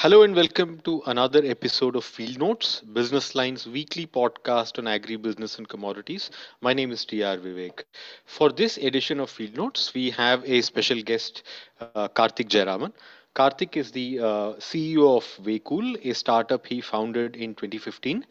Hello and welcome to another episode of Field Notes, Business Line's weekly podcast on agribusiness and commodities. My name is TR Vivek. For this edition of Field Notes, we have a special guest, uh, Karthik Jayaraman. Karthik is the uh, CEO of Waycool, a startup he founded in 2015.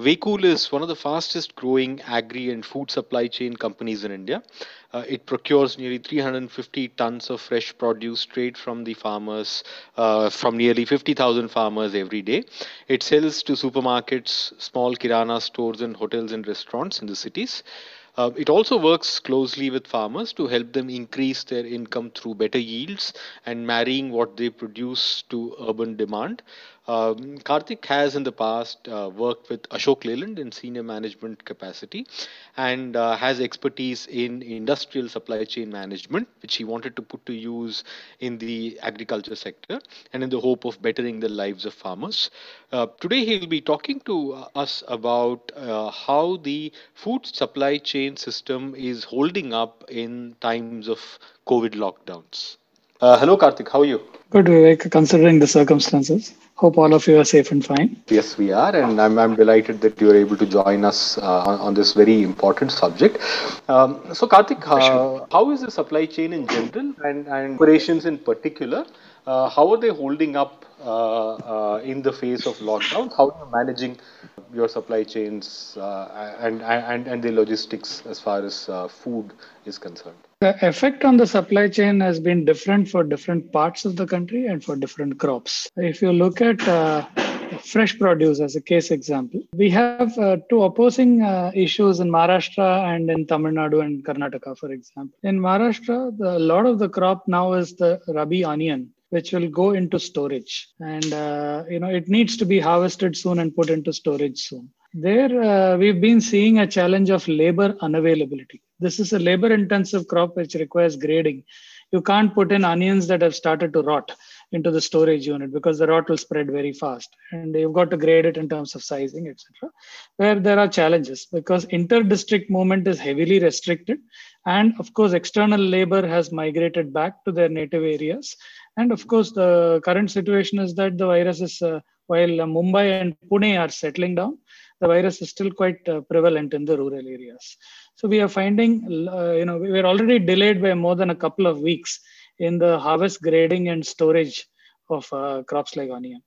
Waycool is one of the fastest growing agri and food supply chain companies in India. Uh, it procures nearly 350 tons of fresh produce straight from the farmers, uh, from nearly 50,000 farmers every day. It sells to supermarkets, small kirana stores, and hotels and restaurants in the cities. Uh, it also works closely with farmers to help them increase their income through better yields and marrying what they produce to urban demand. Um, Karthik has in the past uh, worked with Ashok Leyland in senior management capacity and uh, has expertise in industrial supply chain management, which he wanted to put to use in the agriculture sector and in the hope of bettering the lives of farmers. Uh, today, he'll be talking to us about uh, how the food supply chain system is holding up in times of COVID lockdowns. Uh, hello, Karthik. How are you? Good, Vivek, considering the circumstances. Hope all of you are safe and fine. Yes, we are, and I'm, I'm delighted that you are able to join us uh, on, on, this very important subject. Um, so, Karthik, uh, how is the supply chain in general and, and operations in particular? Uh, how are they holding up uh, uh, in the face of lockdown? How are you managing your supply chains uh, and, and, and the logistics as far as food is concerned? The effect on the supply chain has been different for different parts of the country and for different crops. If you look at uh, fresh produce as a case example, we have uh, two opposing uh, issues in Maharashtra and in Tamil Nadu and Karnataka, for example. In Maharashtra, the, a lot of the crop now is the Rabi onion, which will go into storage and uh, you know it needs to be harvested soon and put into storage soon there uh, we've been seeing a challenge of labor unavailability this is a labor intensive crop which requires grading. You can't put in onions that have started to rot into the storage unit because the rot will spread very fast. And you've got to grade it in terms of sizing etc where there are challenges because inter-district movement is heavily restricted. And of course external labor has migrated back to their native areas. And of course the current situation is that the virus is uh, while uh, mumbai and pune are settling down the virus is still quite uh, prevalent in the rural areas. So we are finding uh, you know we are already delayed by more than a couple of weeks in the harvest grading and storage of uh, crops like onion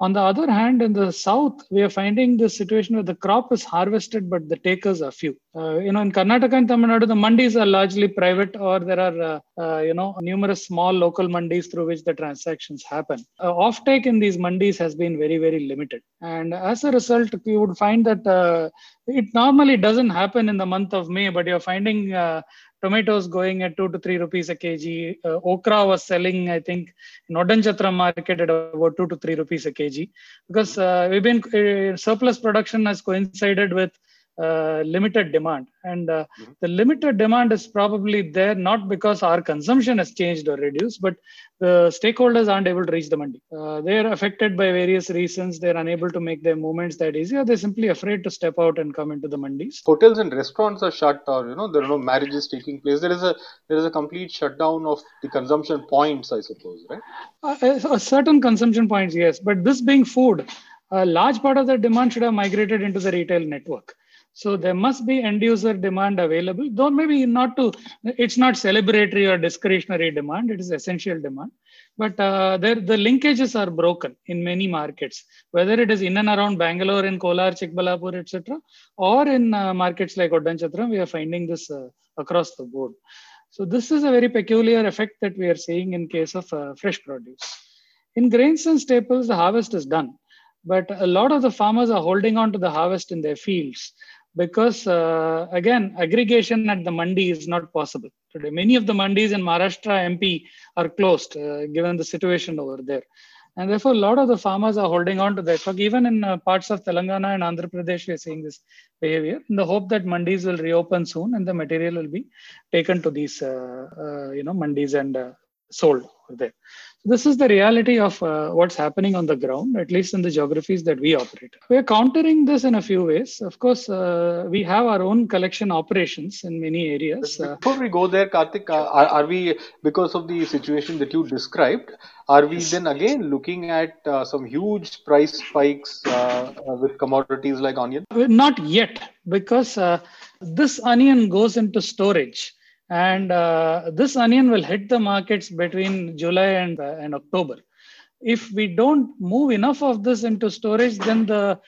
on the other hand, in the south, we are finding the situation where the crop is harvested, but the takers are few. Uh, you know, in Karnataka and Tamil Nadu, the mandis are largely private, or there are, uh, uh, you know, numerous small local mandis through which the transactions happen. Uh, offtake in these mandis has been very, very limited. And as a result, you would find that uh, it normally doesn't happen in the month of May, but you're finding uh, tomatoes going at two to three rupees a kg. Uh, okra was selling, I think, in Odanchatram market at about two to three rupees a kg because uh, we've been uh, surplus production has coincided with uh, limited demand. And uh, mm-hmm. the limited demand is probably there not because our consumption has changed or reduced but the stakeholders aren't able to reach the mandi uh, they are affected by various reasons. They're unable to make their movements that easy or they're simply afraid to step out and come into the mandis. Hotels and restaurants are shut or you know there are no marriages taking place. There is a there is a complete shutdown of the consumption points i suppose right? Uh, certain consumption points yes. But this being food a large part of the demand should have migrated into the retail network so there must be end user demand available, though maybe not to, it's not celebratory or discretionary demand, it is essential demand. But uh, there, the linkages are broken in many markets, whether it is in and around Bangalore, in Kolar, Chikbalapur, etc., or in uh, markets like Odanchatram, we are finding this uh, across the board. So this is a very peculiar effect that we are seeing in case of uh, fresh produce. In grains and staples, the harvest is done, but a lot of the farmers are holding on to the harvest in their fields because uh, again aggregation at the mandi is not possible today. Many of the mandis in maharashtra mp are closed uh, given the situation over there. And therefore a lot of the farmers are holding on to their stock. Even in uh, parts of telangana and andhra pradesh we are seeing this behavior in the hope that mandis will reopen soon and the material will be taken to these uh, uh, you know mandis and uh, sold over there This is the reality of uh, what's happening on the ground, at least in the geographies that we operate. We are countering this in a few ways. Of course, uh, we have our own collection operations in many areas. Uh, Before we go there, Karthik, uh, are, are, we, because of the situation that you described, are we then again looking at uh, some huge price spikes uh, with commodities like onion? Not yet, because this onion goes into storage and uh, this onion will hit the markets between July and, uh, and October. If we don't move enough of this into storage, then the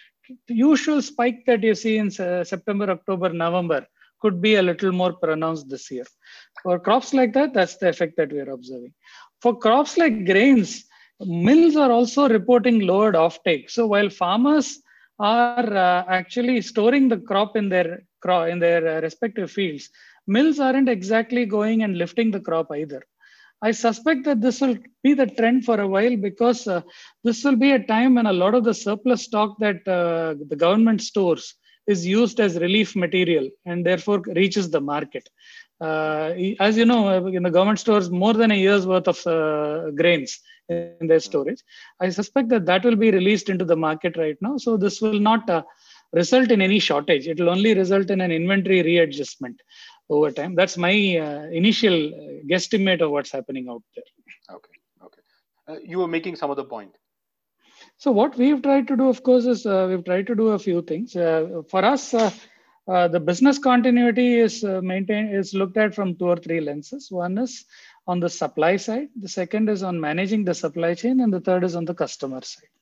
usual spike that you see in uh, September, October, November could be a little more pronounced this year. For crops like that, that's the effect that we are observing. For crops like grains, mills are also reporting lowered offtake. So while farmers are uh, actually storing the crop in their in their uh, respective fields, mills aren't exactly going and lifting the crop either. I suspect that this will be the trend for a while because uh, this will be a time when a lot of the surplus stock that uh, the government stores is used as relief material and therefore reaches the market. Uh, as you know, uh, in the government stores, more than a year's worth of uh, grains in their storage. I suspect that that will be released into the market right now. So this will not uh, result in any shortage. It will only result in an inventory readjustment over time. That's my uh, initial guesstimate of what's happening out there. Okay, okay. Uh, you were making some other point. So what we've tried to do, of course, is uh, we've tried to do a few things. Uh, for us, uh, uh, the business continuity is maintained is looked at from two or three lenses. One is on the supply side. The second is on managing the supply chain, and the third is on the customer side.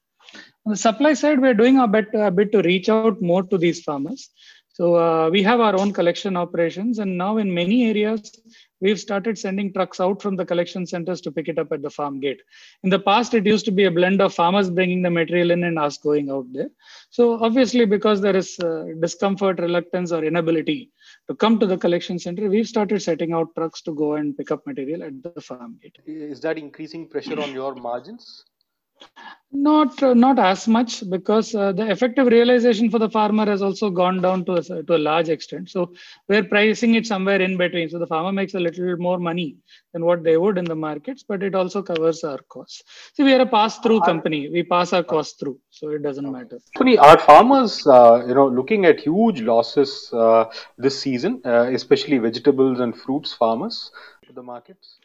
On the supply side, we're doing a bit, a bit to reach out more to these farmers. So uh, we have our own collection operations, and now in many areas, we've started sending trucks out from the collection centers to pick it up at the farm gate. In the past, it used to be a blend of farmers bringing the material in and us going out there. So obviously, because there is uh, discomfort, reluctance, or inability to come to the collection center, we've started setting out trucks to go and pick up material at the farm gate. Is that increasing pressure on your margins? Not uh, not as much because uh, the effective realization for the farmer has also gone down to a, to a large extent. So we're pricing it somewhere in between. So the farmer makes a little more money than what they would in the markets, but it also covers our costs. So we are a pass-through company. We pass our costs through, so it doesn't matter. Tony, are farmers, uh, you know, looking at huge losses uh, this season, uh, especially vegetables and fruits farmers to the markets?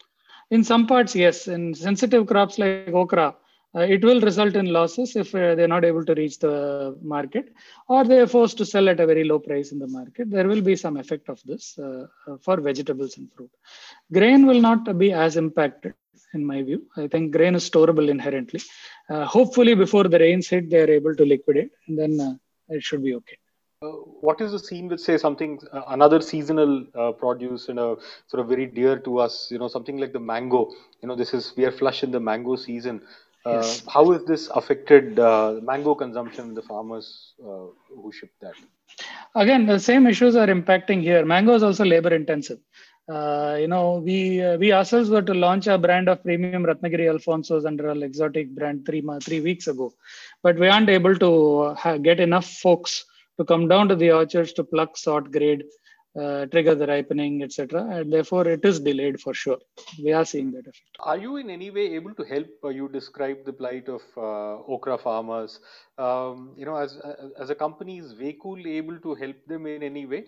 In some parts, yes. In sensitive crops like okra it will result in losses if uh, they're not able to reach the market or they're forced to sell at a very low price in the market. There will be some effect of this uh, uh, for vegetables and fruit. Grain will not be as impacted in my view. I think grain is storable inherently. Uh, hopefully before the rains hit, they're able to liquidate and then uh, it should be okay. what is the scene with say something another seasonal produce and a sort of very dear to us you know something like the mango you know this is we are flush in the mango season Yes. Uh, how is this affected uh, mango consumption, the farmers uh, who ship that? Again, the same issues are impacting here. Mango is also labor intensive. Uh, you know, we uh, we ourselves were to launch a brand of premium Ratnagiri Alphonsos under our exotic brand three three weeks ago, but we aren't able to get enough folks to come down to the orchards to pluck, sort, grade, uh, trigger the ripening, etc. And therefore, it is delayed for sure. We are seeing that effect. Are you in any way able to help? Uh, you describe the plight of uh, okra farmers. Um, you know, as as a company, is Waycool able to help them in any way?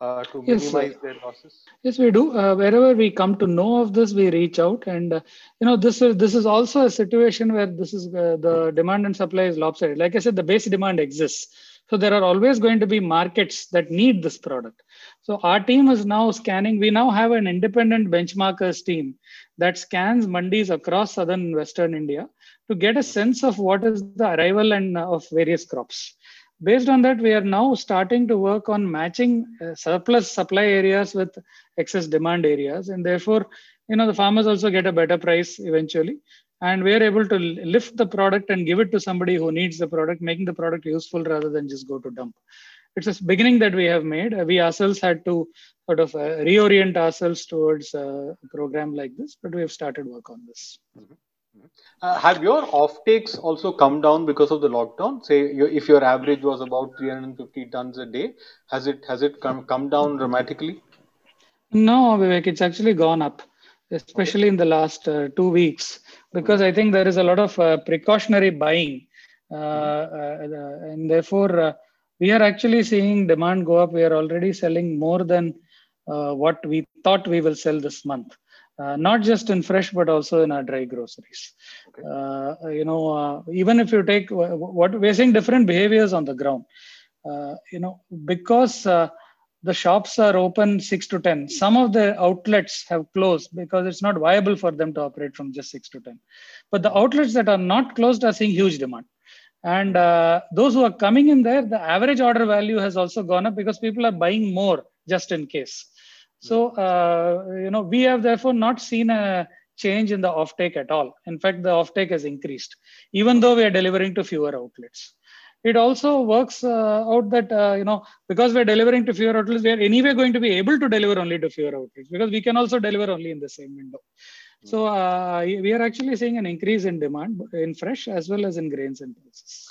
Uh, to minimize yes, their losses? Yes, we do. Uh, wherever we come to know of this, we reach out, and uh, you know this is this is also a situation where this is uh, the demand and supply is lopsided. Like I said, the base demand exists, so there are always going to be markets that need this product. So our team is now scanning. We now have an independent benchmarkers team that scans mandis across southern and western India to get a sense of what is the arrival and uh, of various crops. Based on that, we are now starting to work on matching uh, surplus supply areas with excess demand areas, and therefore, you know, the farmers also get a better price eventually and we are able to lift the product and give it to somebody who needs the product making the product useful rather than just go to dump. It's a beginning that we have made. We ourselves had to sort of uh, reorient ourselves towards a program like this but we have started work on this. Mm-hmm. mm-hmm. uh, have your offtakes also come down because of the lockdown? Say if your average was about 350 tons a day has it has it come, come down dramatically? No vivek it's actually gone up especially in the last uh, two weeks because I think there is a lot of uh, precautionary buying, uh, uh, and therefore uh, we are actually seeing demand go up. We are already selling more than uh, what we thought we will sell this month. Uh, not just in fresh but also in our dry groceries okay. uh, you know uh, even if you take what we're seeing different behaviors on the ground uh, you know because uh, the shops are open 6 to 10 some of the outlets have closed because it's not viable for them to operate from just 6 to 10 but the outlets that are not closed are seeing huge demand. And uh, those who are coming in there the average order value has also gone up because people are buying more just in case. So uh, you know we have therefore not seen a change in the offtake at all. In fact the offtake has increased even though we are delivering to fewer outlets it also works uh, out that uh, you know because we're delivering to fewer outlets we are anyway going to be able to deliver only to fewer outlets because we can also deliver only in the same window so uh, we are actually seeing an increase in demand in fresh as well as in grains and pulses.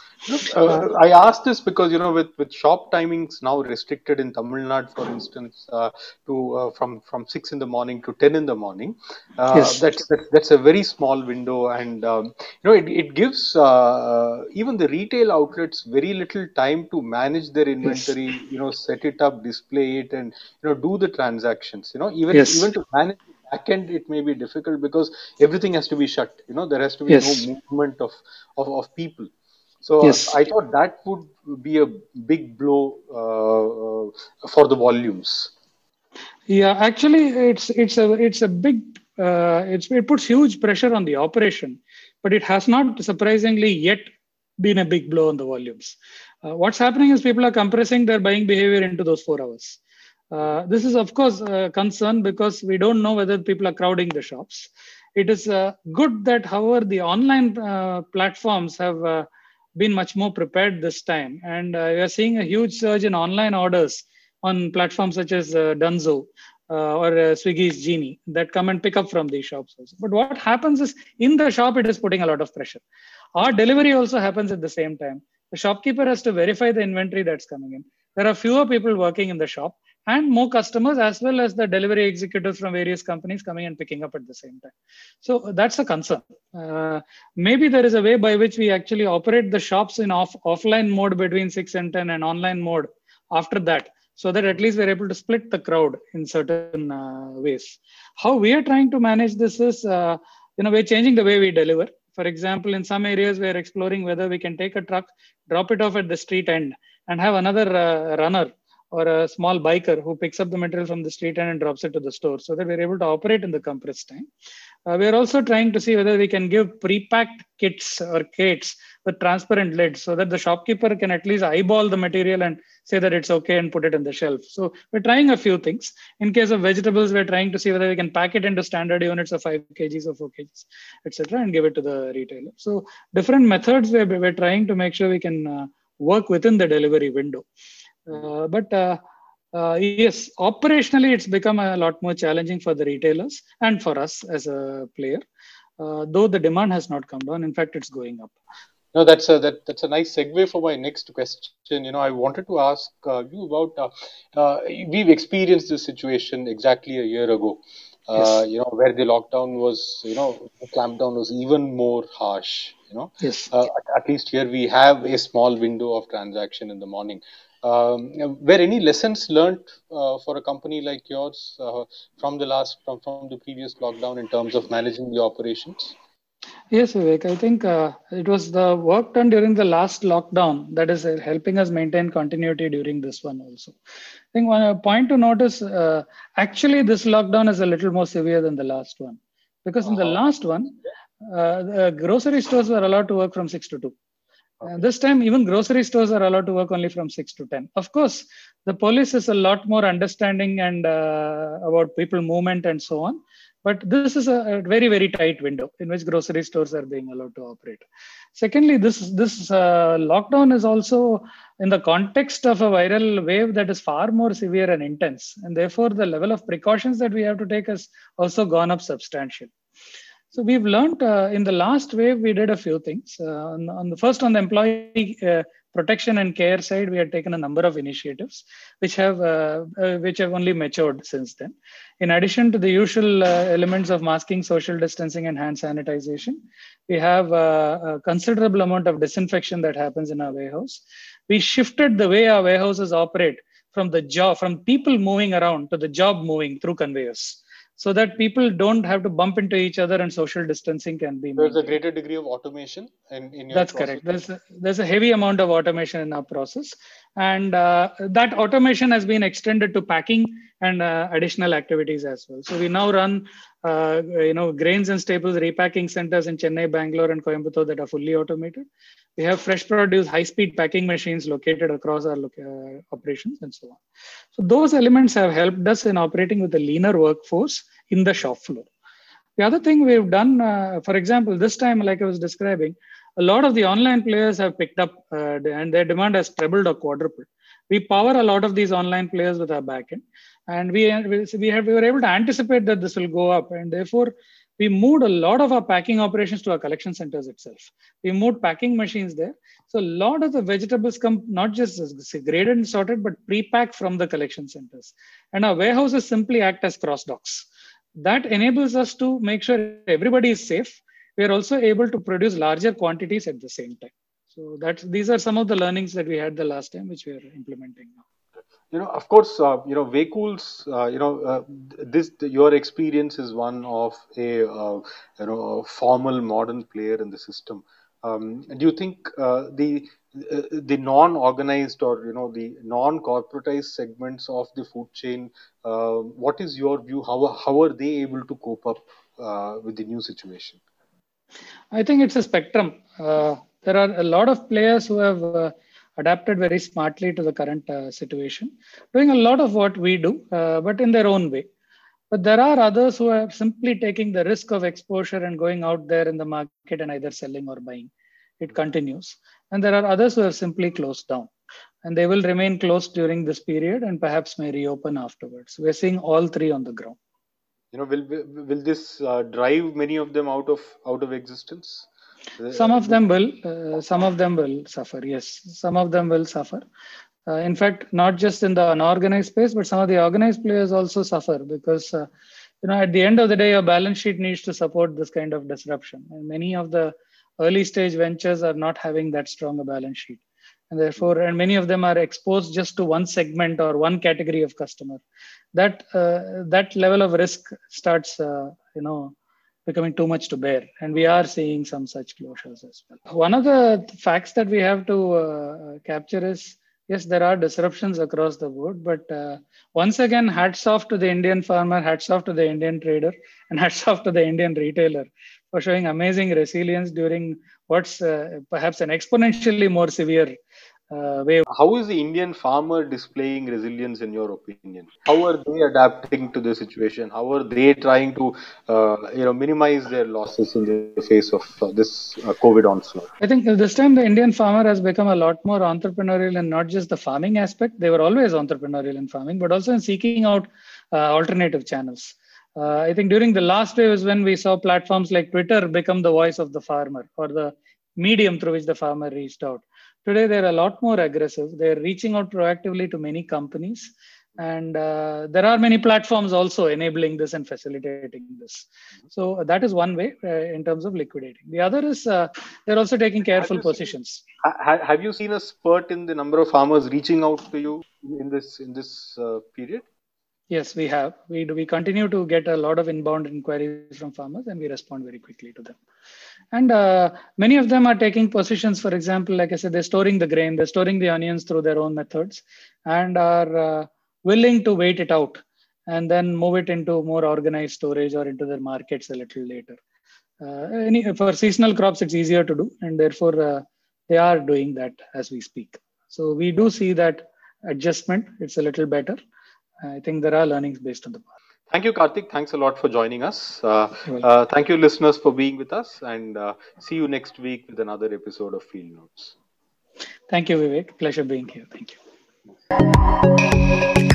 Uh, I asked this because you know with, with shop timings now restricted in Tamil Nadu, for instance, uh, to uh, from from six in the morning to ten in the morning. Uh, yes. That's, that's that's a very small window, and um, you know it, it gives uh, even the retail outlets very little time to manage their inventory. Yes. You know, set it up, display it, and you know do the transactions. You know, even yes. even to manage the backend it may be difficult because everything has to be shut you know there has to be yes. no movement of, of, of people so yes. i thought that would be a big blow uh, uh, for the volumes yeah actually it's it's a it's a big uh, it's, it puts huge pressure on the operation but it has not surprisingly yet been a big blow on the volumes uh, what's happening is people are compressing their buying behavior into those four hours uh, this is, of course, a concern because we don't know whether people are crowding the shops. It is uh, good that, however, the online uh, platforms have uh, been much more prepared this time. And uh, we are seeing a huge surge in online orders on platforms such as uh, Dunzo uh, or uh, Swiggy's Genie that come and pick up from these shops. Also. But what happens is in the shop, it is putting a lot of pressure. Our delivery also happens at the same time. The shopkeeper has to verify the inventory that's coming in. There are fewer people working in the shop and more customers as well as the delivery executives from various companies coming and picking up at the same time. So that's a concern. Uh, maybe there is a way by which we actually operate the shops in off offline mode between 6 and 10 and online mode after that so that at least we're able to split the crowd in certain uh, ways. How we are trying to manage this is, uh, you know, we're changing the way we deliver. For example, in some areas, we're exploring whether we can take a truck, drop it off at the street end, and have another uh, runner or a small biker who picks up the material from the street and drops it to the store so that we're able to operate in the compressed time. Uh, we're also trying to see whether we can give pre-packed kits or crates with transparent lids so that the shopkeeper can at least eyeball the material and say that it's okay and put it in the shelf. So we're trying a few things. In case of vegetables, we're trying to see whether we can pack it into standard units of 5 kgs or 4 kgs, etc., and give it to the retailer. So different methods we're, we're trying to make sure we can uh, work within the delivery window. Uh, but uh, uh, yes, operationally, it's become a lot more challenging for the retailers and for us as a player. though the demand has not come down, in fact, it's going up. No, that's a that, that's a nice segue for my next question. You know, I wanted to ask uh, you about. Uh, uh, we've experienced this situation exactly a year ago. Yes. You know, where the lockdown was, you know, the clampdown was even more harsh. You know, yes. At, at, least here we have a small window of transaction in the morning. Um, were any lessons learned uh, for a company like yours uh, from the last from, from the previous lockdown in terms of managing the operations? Yes, Vivek. I think uh, it was the work done during the last lockdown that is helping us maintain continuity during this one also. I think one point to notice uh, actually this lockdown is a little more severe than the last one because uh-huh. in the uh-huh. last one, uh, the grocery stores were allowed to work from six to two. Okay. this time, even grocery stores are allowed to work only from 6 to 10. Of course, the police is a lot more understanding and uh, about people movement and so on. But this is a, a, very, very tight window in which grocery stores are being allowed to operate. Secondly, this, this uh, lockdown is also in the context of a viral wave that is far more severe and intense. And therefore, the level of precautions that we have to take has also gone up substantially. So we've learned uh, in the last wave, we did a few things. Uh, on, on, the first, on the employee uh, protection and care side, we had taken a number of initiatives, which have uh, uh, which have only matured since then. In addition to the usual uh, elements of masking, social distancing, and hand sanitization, we have uh, a considerable amount of disinfection that happens in our warehouse. We shifted the way our warehouses operate from the job from people moving around to the job moving through conveyors so that people don't have to bump into each other and social distancing can be there's maintained. a greater degree of automation in, in your that's process. correct there's a, there's a heavy amount of automation in our process and uh, that automation has been extended to packing and uh, additional activities as well. So we now run uh, you know grains and staples repacking centers in chennai bangalore and coimbatore that are fully automated. We have fresh produce high speed packing machines located across our uh, operations and so on. So those elements have helped us in operating with a leaner workforce in the shop floor. The other thing we've done, uh, for example, this time, like I was describing, a lot of the online players have picked up uh, and their demand has trebled or quadrupled. We power a lot of these online players with our backend, and we we, have, we were able to anticipate that this will go up, and therefore we moved a lot of our packing operations to our collection centers itself. We moved packing machines there. So a lot of the vegetables come not just graded and sorted, but pre-packed from the collection centers. And our warehouses simply act as cross docks. That enables us to make sure everybody is safe. We are also able to produce larger quantities at the same time. So that's these are some of the learnings that we had the last time, which we are implementing now. You know of course uh, you know vehicles uh, you know uh, this your experience is one of a uh, you know a formal modern player in the system. Um, do you think uh, the uh, the non-organized or you know the non-corporatized segments of the food chain what is your view? How, how are they able to cope up with the new situation i think it's a spectrum there are a lot of players who have adapted very smartly to the current uh, situation, doing a lot of what we do, uh, but in their own way. But there are others who are simply taking the risk of exposure and going out there in the market and either selling or buying. It continues. And there are others who have simply closed down. And they will remain closed during this period and perhaps may reopen afterwards. We're seeing all three on the ground. You know, will will this uh, drive many of them out of out of existence? some of them will uh, some of them will suffer yes. Some of them will suffer. Uh, in fact not just in the unorganized space but some of the organized players also suffer because uh, you know at the end of the day your balance sheet needs to support this kind of disruption. And many of the early stage ventures are not having that strong a balance sheet and therefore and many of them are exposed just to one segment or one category of customer that uh, that level of risk starts uh, you know becoming too much to bear. And we are seeing some such closures as well. One of the facts that we have to uh, capture is yes, there are disruptions across the board, but uh, once again, hats off to the Indian farmer, hats off to the Indian trader, and hats off to the Indian retailer for showing amazing resilience during what's uh, perhaps an exponentially more severe uh, way. How is the Indian farmer displaying resilience in your opinion? How are they adapting to the situation? How are they trying to, uh, you know, minimize their losses in the face of uh, this uh, COVID onslaught? I think this time the Indian farmer has become a lot more entrepreneurial and not just the farming aspect. They were always entrepreneurial in farming, but also in seeking out uh, alternative channels. Uh, I think during the last wave is when we saw platforms like Twitter become the voice of the farmer or the medium through which the farmer reached out Today, they're a lot more aggressive. They're reaching out proactively to many companies. And uh, there are many platforms also enabling this and facilitating this. So that is one way uh, in terms of liquidating. The other is uh, they're also taking careful have positions. Seen, have you seen a spurt in the number of farmers reaching out to you in this in this uh, period? Yes, we have. We do, we continue to get a lot of inbound inquiries from farmers, and we respond very quickly to them. And uh, many of them are taking positions. For example, like I said, they're storing the grain, they're storing the onions through their own methods, and are uh, willing to wait it out and then move it into more organized storage or into their markets a little later. Uh, any, for seasonal crops, it's easier to do, and therefore uh, they are doing that as we speak. So we do see that adjustment. It's a little better I think there are learnings based on the past. Thank you, Karthik. Thanks a lot for joining us. Uh, uh, thank you, listeners, for being with us, and uh, see you next week with another episode of Field Notes. Thank you, Vivek. Pleasure being here. Thank you.